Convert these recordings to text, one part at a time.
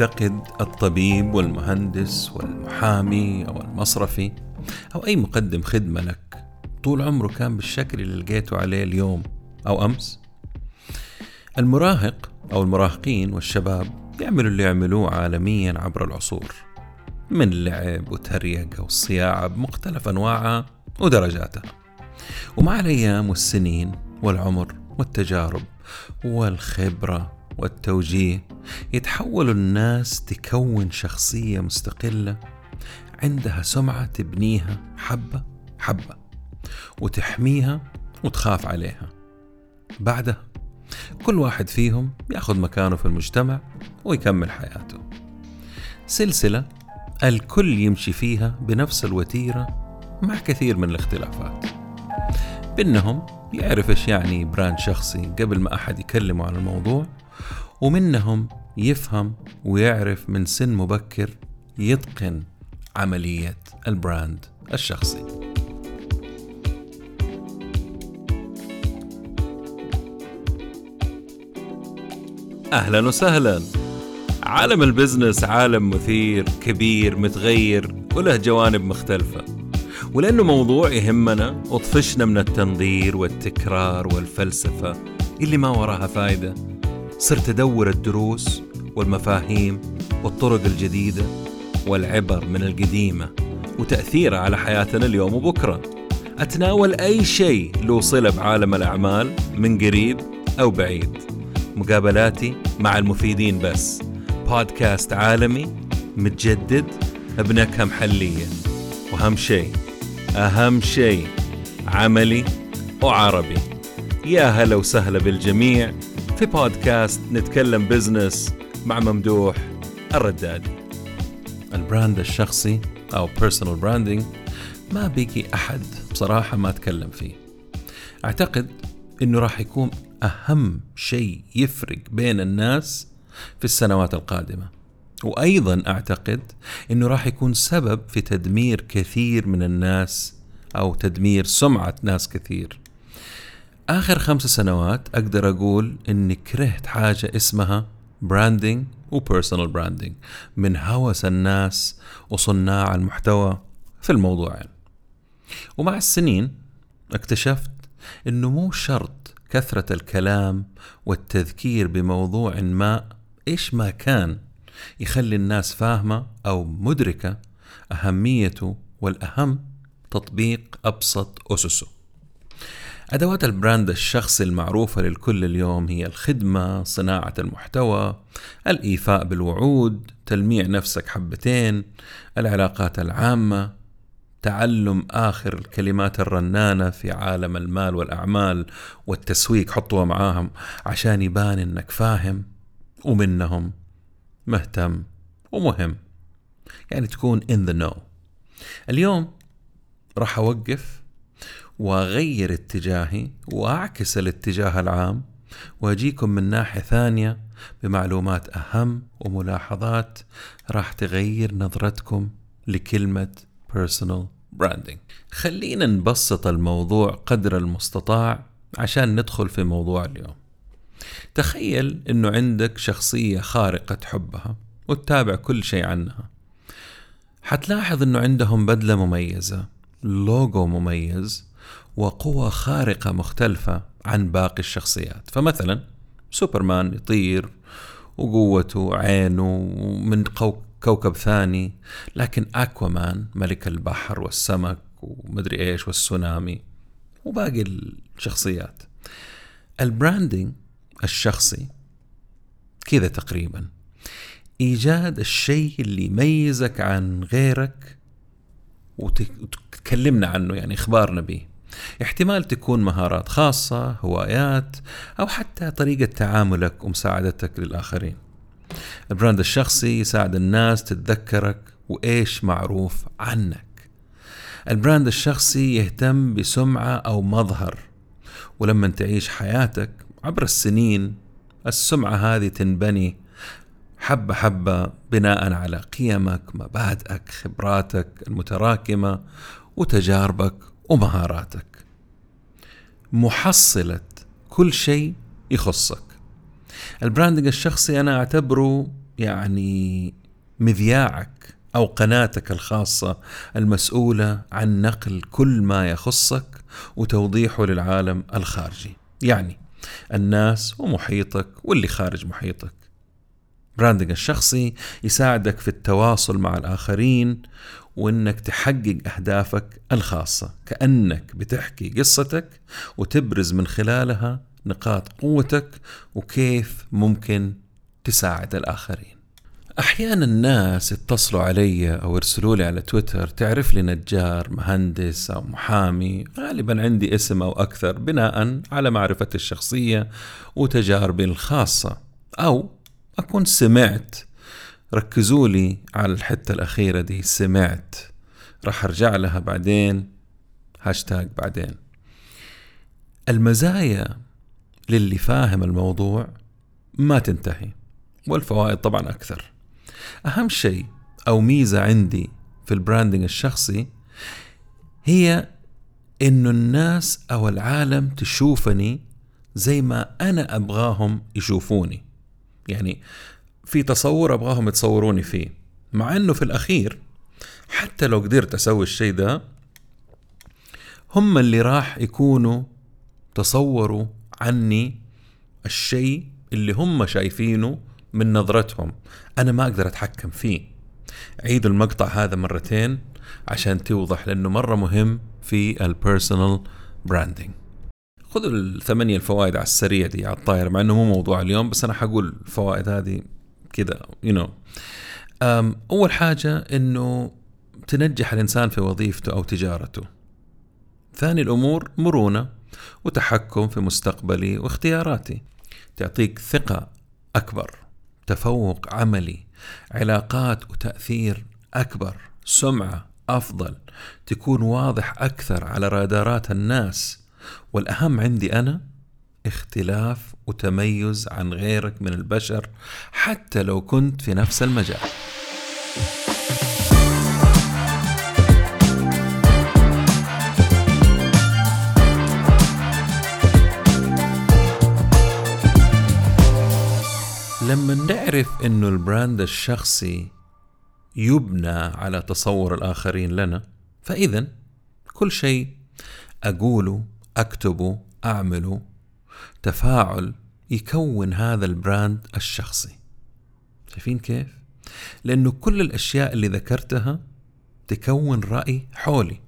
أعتقد الطبيب والمهندس والمحامي أو المصرفي أو أي مقدم خدمة لك طول عمره كان بالشكل اللي لقيته عليه اليوم أو أمس. المراهق أو المراهقين والشباب يعملوا اللي يعملوه عالميا عبر العصور من لعب وتريقة والصياعة بمختلف أنواعها ودرجاتها. ومع الأيام والسنين والعمر والتجارب والخبرة والتوجيه يتحول الناس تكون شخصية مستقلة عندها سمعة تبنيها حبة حبة وتحميها وتخاف عليها. بعدها كل واحد فيهم ياخذ مكانه في المجتمع ويكمل حياته. سلسلة الكل يمشي فيها بنفس الوتيرة مع كثير من الاختلافات. بينهم يعرف إيش يعني brand شخصي قبل ما أحد يكلمه عن الموضوع ومنهم يفهم ويعرف من سن مبكر يتقن عملية ال brand الشخصي. أهلا وسهلا. عالم ال business عالم مثير كبير متغير وله جوانب مختلفة. ولأنه موضوع يهمنا وطفشنا من التنظير والتكرار والفلسفة اللي ما وراها فايدة. صرت أدور الدروس والمفاهيم والطرق الجديدة والعبر من القديمة وتأثيرها على حياتنا اليوم وبكرة. أتناول أي شيء له صلة بعالم الأعمال من قريب أو بعيد. مقابلاتي مع المفيدين بس. بودكاست عالمي متجدد بنكهة محلية. وأهم شيء أهم شيء عملي وعربي. يا هلا وسهلا بالجميع. في بودكاست نتكلم بزنس مع ممدوح الردادي ال brand الشخصي أو personal branding ما بيجي أحد بصراحة ما أتكلم فيه. أعتقد أنه راح يكون أهم شيء يفرق بين الناس في السنوات القادمة. وأيضا أعتقد أنه راح يكون سبب في تدمير كثير من الناس أو تدمير سمعة ناس كثير. آخر خمس سنوات أقدر أقول أني كرهت حاجة اسمها branding و personal branding من هوس الناس وصناع المحتوى في الموضوعين. ومع السنين اكتشفت إنه مو شرط كثرة الكلام والتذكير بموضوع ما إيش ما كان يخلي الناس فاهمة أو مدركة أهميته والأهم تطبيق أبسط أسسه. أدوات البراند الشخصي المعروفة للكل اليوم هي الخدمة، صناعة المحتوى، الإيفاء بالوعود، تلميع نفسك حبتين، العلاقات العامة، تعلم آخر الكلمات الرنانة في عالم المال والأعمال والتسويق حطوها معاهم عشان يبان إنك فاهم ومنهم مهتم ومهم. يعني تكون in the know. اليوم راح أوقف واغير اتجاهي وأعكس الاتجاه العام وأجيكم من ناحية ثانية بمعلومات أهم وملاحظات راح تغير نظرتكم لكلمة personal branding. خلينا نبسط الموضوع قدر المستطاع عشان ندخل في موضوع اليوم. تخيل إنه عندك شخصية خارقة تحبها وتتابع كل شيء عنها. حتلاحظ إنه عندهم بدلة مميزة، لوجو مميز، وقوة خارقة مختلفة عن باقي الشخصيات. فمثلا سوبرمان يطير وقوته عينه من كوكب ثاني لكن أكوامان ملك البحر والسمك ومدري إيش والسونامي وباقي الشخصيات. البراندنج الشخصي كذا تقريبا. إيجاد الشيء اللي يميزك عن غيرك وتكلمنا عنه يعني إخبارنا به احتمال تكون مهارات خاصة هوايات أو حتى طريقة تعاملك ومساعدتك للآخرين. ال brand الشخصي يساعد الناس تتذكرك وإيش معروف عنك. ال brand الشخصي يهتم بسمعة أو مظهر ولما تعيش حياتك عبر السنين السمعة هذه تنبني حبة حبة بناء على قيمك مبادئك خبراتك المتراكمة وتجاربك ومهاراتك. محصلة كل شيء يخصك. ال branding الشخصي أنا أعتبره يعني مذياعك أو قناتك الخاصة المسؤولة عن نقل كل ما يخصك وتوضيحه للعالم الخارجي. يعني الناس ومحيطك واللي خارج محيطك. branding الشخصي يساعدك في التواصل مع الآخرين وإنك تحقق أهدافك الخاصة. كأنك بتحكي قصتك وتبرز من خلالها نقاط قوتك وكيف ممكن تساعد الآخرين. أحيانا الناس يتصلوا علي أو يرسلوا لي على تويتر تعرف لي نجار مهندس أو محامي؟ غالبا عندي اسم أو أكثر بناء على معرفتي الشخصية وتجاربي الخاصة. أو أكون سمعت ركزوا لي على الحتة الأخيرة دي سمعت. راح أرجع لها بعدين. هاشتاج بعدين. المزايا للي فاهم الموضوع ما تنتهي والفوائد طبعا أكثر. أهم شيء أو ميزة عندي في ال branding الشخصي هي إنه الناس أو العالم تشوفني زي ما أنا أبغاهم يشوفوني. يعني في تصور أبغاهم يتصوروني فيه مع إنه في الأخير حتى لو قدرت أسوي الشيء ده هم اللي راح يكونوا تصوروا عني الشيء اللي هم شايفينه من نظرتهم. أنا ما أقدر أتحكم فيه. عيدوا المقطع هذا مرتين عشان توضح لأنه مرة مهم في البيرسونال branding خذوا الثمانية الفوائد على السريع دي على الطاير مع إنه مو موضوع اليوم بس أنا حقول الفوائد هذه كذا you know أول حاجة إنه تنجح الإنسان في وظيفته أو تجارته. ثاني الأمور مرونة وتحكم في مستقبلي واختياراتي. تعطيك ثقة أكبر تفوق عملي علاقات وتأثير أكبر سمعة أفضل تكون واضح أكثر على رادارات الناس. والأهم عندي أنا اختلاف وتميز عن غيرك من البشر حتى لو كنت في نفس المجال. لما نعرف إنه ال brand الشخصي يبنى على تصور الآخرين لنا فاذا كل شيء أقوله أكتبه أعمله تفاعل يكون هذا ال brand الشخصي. شايفين كيف؟ لأنه كل الأشياء اللي ذكرتها تكون رأي حولي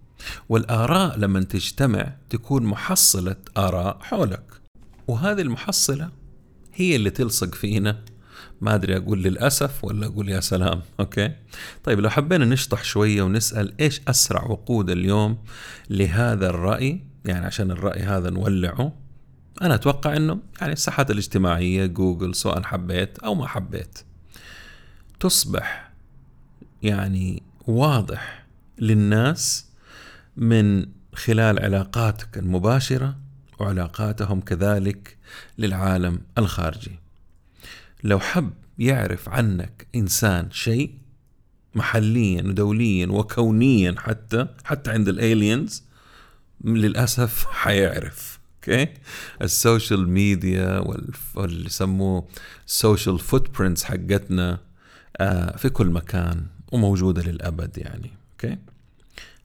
والآراء لما تجتمع تكون محصلة آراء حولك. وهذه المحصلة هي اللي تلصق فينا. ما أدري أقول للأسف ولا أقول يا سلام okay؟ طيب لو حبينا نشطح شوية ونسأل إيش أسرع وقود اليوم لهذا الرأي يعني عشان الرأي هذا نولعه أنا أتوقع إنه يعني الساحات الاجتماعية جوجل سواء حبيت أو ما حبيت تصبح يعني واضح للناس من خلال علاقاتك المباشرة وعلاقاتهم كذلك للعالم الخارجي. لو حب يعرف عنك إنسان شيء محليا ودوليا وكونيا حتى حتى عند ال aliens للأسف حيعرف. okay ال social media واللي يسموه ال social footprints حقتنا آه في كل مكان وموجودة للأبد يعني. okay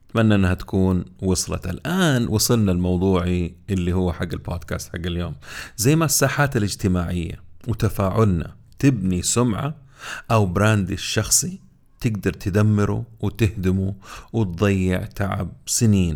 أتمنى إنها تكون وصلت. الآن وصلنا الموضوعي اللي هو حق البودكاست حق اليوم. زي ما الساحات الاجتماعية وتفاعلنا تبني سمعة أو brand الشخصي تقدر تدمره وتهدمه وتضيع تعب سنين.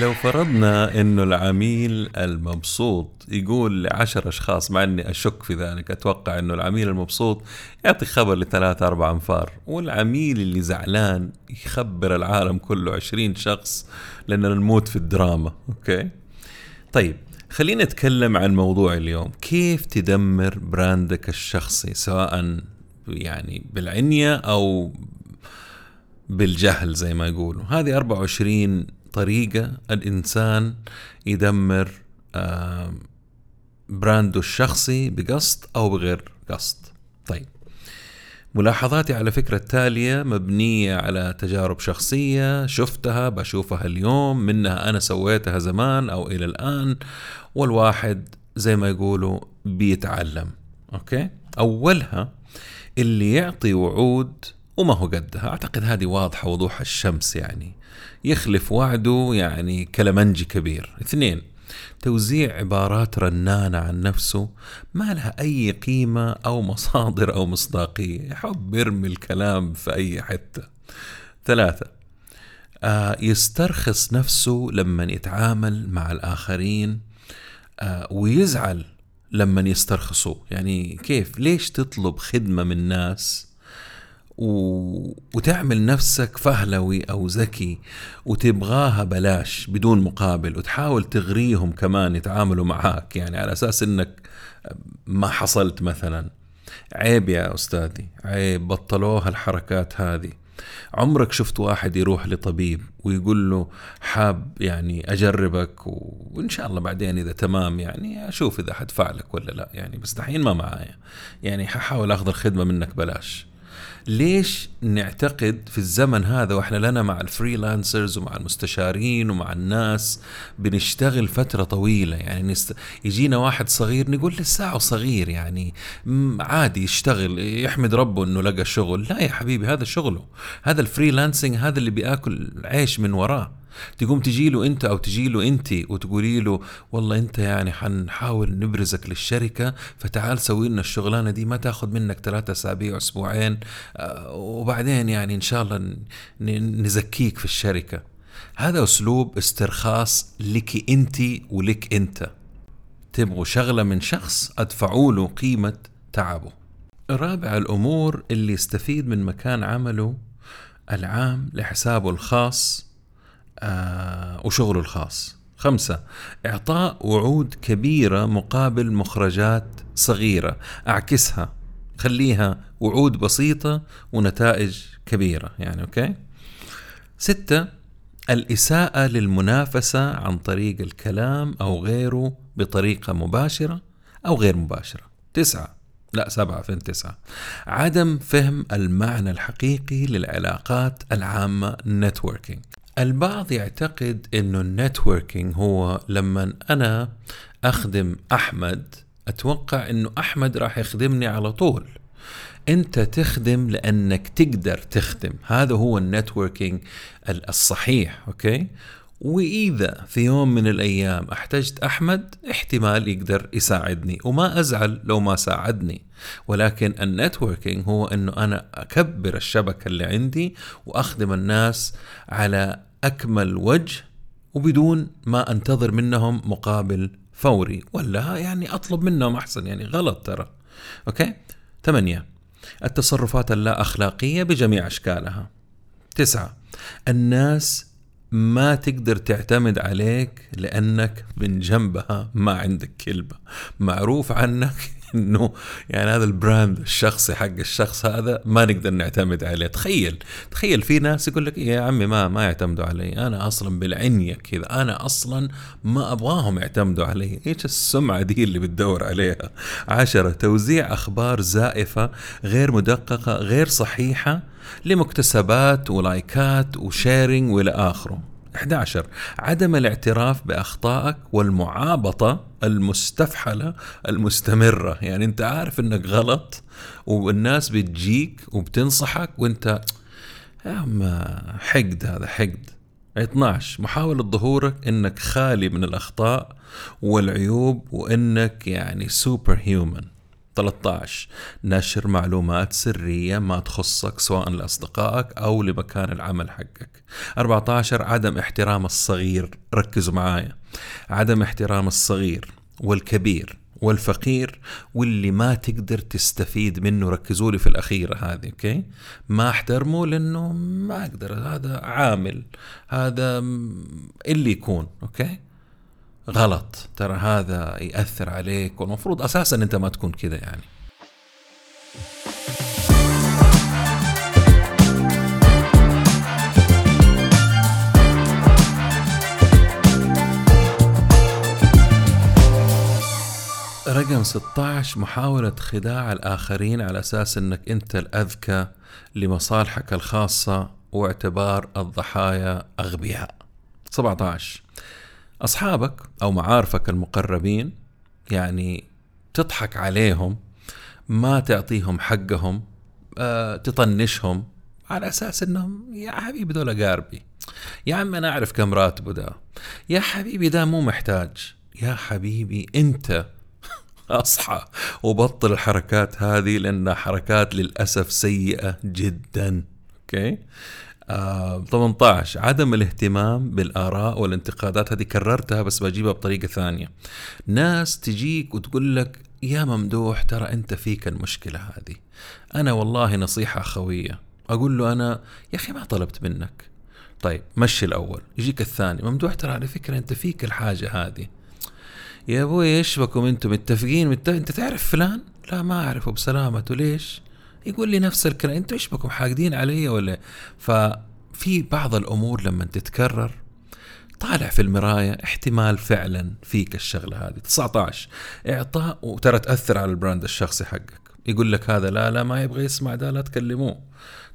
لو فرضنا إنه العميل المبسوط يقول لعشر أشخاص مع إني أشك في ذلك أتوقع إنه العميل المبسوط يعطي خبر لثلاثة أربع أنفار والعميل اللي زعلان يخبر العالم كله عشرين شخص لأننا نموت في الدراما. okay؟ طيب خلينا نتكلم عن موضوع اليوم. كيف تدمر brand ك الشخصي سواء يعني بالعنية أو بالجهل زي ما يقولوا؟ هذه 24 طريقة الإنسان يدمر brand و الشخصي بقصد أو بغير قصد. طيب. ملاحظاتي على فكرة التالية مبنية على تجارب شخصية شفتها بشوفها اليوم منها أنا سويتها زمان أو إلى الآن والواحد زي ما يقولوا بيتعلم. okay؟ أولها اللي يعطي وعود وما هو قدها أعتقد هذه واضحة وضوح الشمس يعني. يخلف وعده يعني كلمنجي كبير. اثنين توزيع عبارات رنانة عن نفسه ما لها أي قيمة أو مصادر أو مصداقية. يحب يرمي الكلام في أي حتة. ثلاثة آه يسترخص نفسه لما يتعامل مع الآخرين آه ويزعل لما يسترخصوا يعني كيف؟ ليش تطلب خدمة من ناس و... وتعمل نفسك فهلوي أو ذكي وتبغاها بلاش بدون مقابل وتحاول تغريهم كمان يتعاملوا معاك. يعني على أساس إنك ما حصلت مثلا. عيب يا أستاذي عيب بطلوها الحركات هذه. عمرك شفت واحد يروح لطبيب ويقول له حاب يعني أجربك وإن شاء الله بعدين إذا تمام يعني أشوف إذا حدفع لك ولا لا. يعني بس دحين ما معايا. يعني ححاول آخذ الخدمة منك بلاش. ليش نعتقد في الزمن هذا وإحنا لنا مع الفريلانسرز ومع المستشارين ومع الناس بنشتغل فترة طويلة؟ يعني نست... يجينا واحد صغير نقول لساعه صغير يعني عادي يشتغل يحمد ربه إنه لقى شغل. لا يا حبيبي هذا شغله. هذا ال freelancing هذا اللي بياكل عيش من وراه. تقوم تجي له أنت أو تجي له أنت وتقولي له والله أنت يعني حنحاول نبرزك للشركة فتعال سوي لنا الشغلانة دي ما تاخذ منك ثلاثة أسابيع أسبوعين آه، وبعدين يعني إن شاء الله نزكيك في الشركة. هذا أسلوب استرخاص لك أنت ولك أنت. تبغوا شغلة من شخص أدفعوا له قيمة تعبه. رابع الأمور اللي يستفيد من مكان عمله العام لحسابه الخاص وشغله الخاص. خمسة إعطاء وعود كبيرة مقابل مخرجات صغيرة. أعكسها خليها وعود بسيطة ونتائج كبيرة يعني أوكي؟ ستة الإساءة للمنافسة عن طريق الكلام أو غيره بطريقة مباشرة أو غير مباشرة. تسعة لا سبعة فين تسعة؟ عدم فهم المعنى الحقيقي للعلاقات العامة networking البعض يعتقد إنه ال networking هو لما أنا أخدم أحمد أتوقع إنه أحمد راح يخدمني على طول. أنت تخدم لأنك تقدر تخدم. هذا هو ال networking الصحيح okay؟ وإذا في يوم من الأيام احتجت أحمد احتمال يقدر يساعدني وما أزعل لو ما ساعدني. ولكن ال networking هو إنه أنا أكبر الشبكة اللي عندي وأخدم الناس على أكمل وجه وبدون ما أنتظر منهم مقابل فوري ولا يعني أطلب منهم أحسن يعني غلط ترى. okay؟ ثمانية. التصرفات اللا أخلاقية بجميع أشكالها. تسعة. الناس ما تقدر تعتمد عليك لأنك من جنبها ما عندك كلمة. معروف عنك انه يعني هذا ال brand الشخصي حق الشخص هذا ما نقدر نعتمد عليه. تخيل تخيل في ناس يقول لك يا عمي ما ما يعتمدوا علي. أنا أصلا بالعنية كذا. أنا أصلا ما أبغاهم يعتمدوا علي. إيش السمعة دي اللي بتدور عليها؟ عشرة. توزيع أخبار زائفة غير مدققة غير صحيحة لمكتسبات ولايكات و sharing والى آخره. 11 عدم الاعتراف بأخطائك والمعابطة المستفحلة المستمرة. يعني أنت عارف إنك غلط والناس بتجيك وبتنصحك وأنت يا ما حقد هذا حقد. 12 محاولة ظهورك إنك خالي من الأخطاء والعيوب وإنك يعني سوبر هيومن 13 نشر معلومات سرية ما تخصك سواء لأصدقائك أو لمكان العمل حقك. 14 عدم احترام الصغير. ركزوا معايا. عدم احترام الصغير والكبير والفقير واللي ما تقدر تستفيد منه. ركزوا لي في الأخيرة هذه okay؟ ما أحترمه لأنه ما أقدر. هذا عامل. هذا اللي يكون okay؟ غلط. ترى هذا يأثر عليك والمفروض أساسا أنت ما تكون كذا يعني. رقم رقم 16 محاولة خداع الآخرين على أساس أنك أنت الأذكى لمصالحك الخاصة واعتبار الضحايا أغبياء. 17 أصحابك أو معارفك المقربين يعني تضحك عليهم ما تعطيهم حقهم أه تطنشهم على أساس إنهم يا حبيبي دول قاربي يا عم أنا أعرف كم راتبه ده يا حبيبي ده مو محتاج يا حبيبي أنت أصحى وبطل الحركات هذه لأنها حركات للأسف سيئة جدا أوكي؟ آه 18 عدم الاهتمام بالآراء والانتقادات هذه كررتها بس بجيبها بطريقة ثانية. ناس تجيك وتقول لك يا ممدوح ترى أنت فيك المشكلة هذه. أنا والله نصيحة اخويه أقول له أنا يا أخي ما طلبت منك. طيب مشي الأول. يجيك الثاني. ممدوح ترى على فكرة أنت فيك الحاجة هذه. يا أبوي إيش بكم أنتم متفقين؟ مت... أنت تعرف فلان؟ لا ما أعرفه. بسلامته ليش؟ يقول لي نفس الكلام أنتوا إيش بكم حاقدين علي ولا ففي بعض الأمور لما تتكرر طالع في المراية احتمال فعلا فيك الشغلة هذه. 19 إعطاء وترى تأثر على البراند الشخصي حقك. يقول لك هذا لا لا ما يبغى يسمع ده لا تكلموه.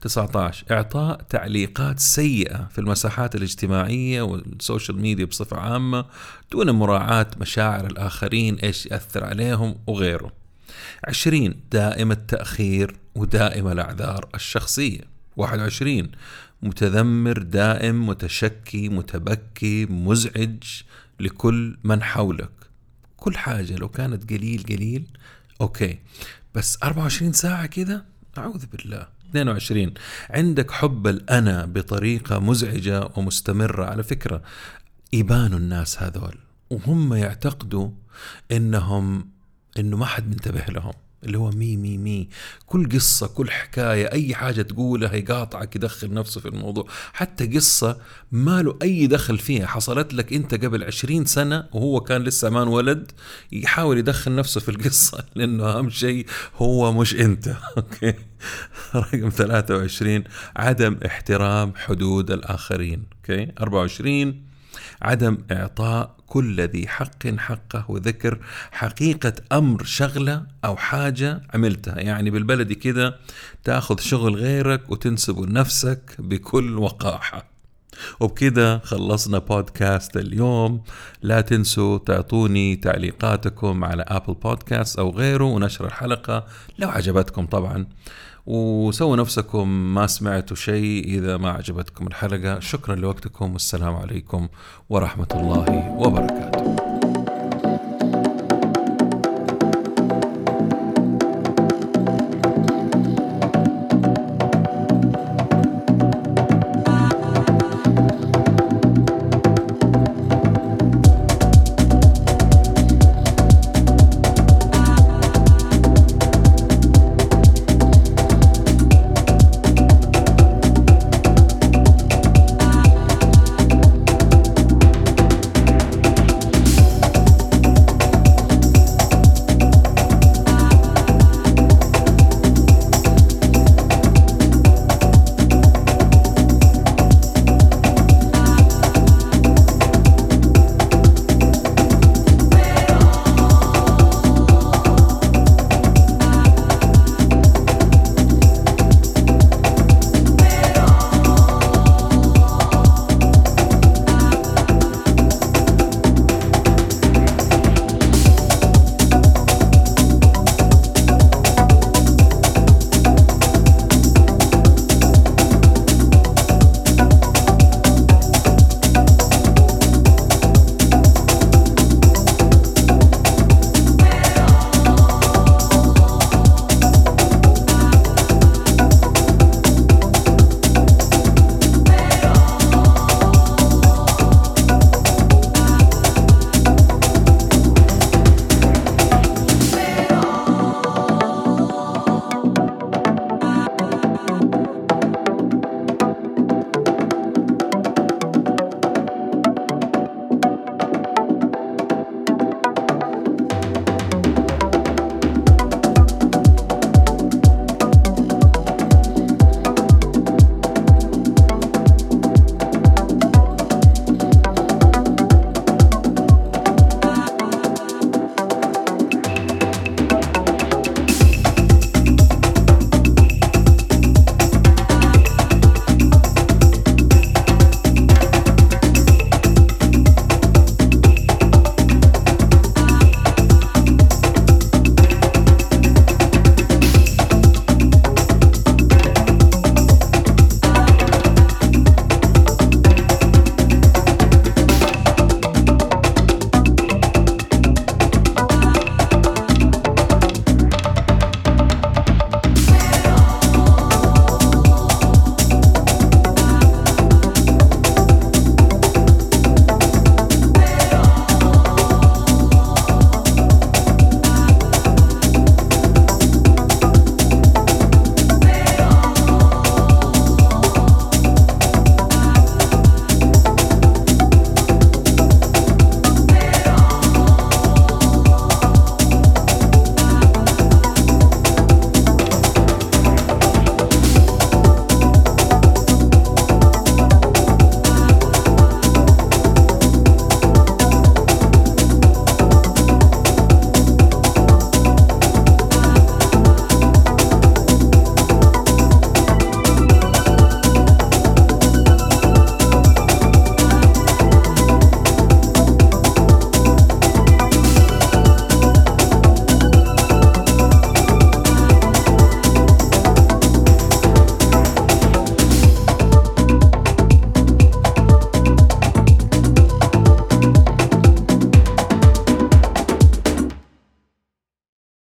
19 إعطاء تعليقات سيئة في المساحات الاجتماعية والسوشيال ميديا بصفة عامة دون مراعاة مشاعر الآخرين إيش يأثر عليهم وغيره. 20 دائم التأخير ودائم الأعذار الشخصية. 21 متذمر دائم متشكي متبكي مزعج لكل من حولك. كل حاجة لو كانت قليل قليل okay. بس 24 ساعة كذا أعوذ بالله. 22 عندك حب الأنا بطريقة مزعجة ومستمرة. على فكرة يبانوا الناس هذول وهم يعتقدوا إنهم إنه ما حد منتبه لهم. اللي هو me me me. كل قصة كل حكاية أي حاجة تقولها يقاطعك يدخل نفسه في الموضوع. حتى قصة ما له أي دخل فيها. حصلت لك أنت قبل عشرين سنة وهو كان لسه ما انولد يحاول يدخل نفسه في القصة لأنه أهم شيء هو مش أنت. okay. رقم 23 عدم احترام حدود الآخرين. okay. 24 عدم إعطاء كل ذي حق حقه وذكر حقيقة أمر شغلة أو حاجة عملتها. يعني بالبلدي كده تأخذ شغل غيرك وتنسبه لنفسك بكل وقاحة. وبكده خلصنا بودكاست اليوم. لا تنسوا تعطوني تعليقاتكم على أبل بودكاست أو غيره ونشر الحلقة لو عجبتكم طبعا. وسووا نفسكم ما سمعتوا شيء إذا ما عجبتكم الحلقة. شكرا لوقتكم. والسلام عليكم ورحمة الله وبركاته.